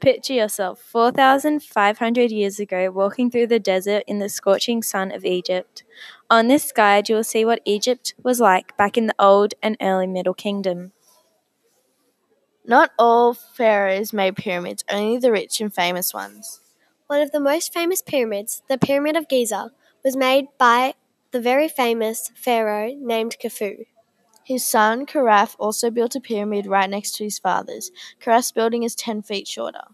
Picture yourself 4,500 years ago walking through the desert in the scorching sun of Egypt. On this guide, you will see what Egypt was like back in the Old and early Middle Kingdom. Not all pharaohs made pyramids, only the rich and famous ones. One of the most famous pyramids, the Pyramid of Giza, was made by the very famous pharaoh named Khufu. His son, Khafre, also built a pyramid right next to his father's. Khafre's building is 10 feet shorter.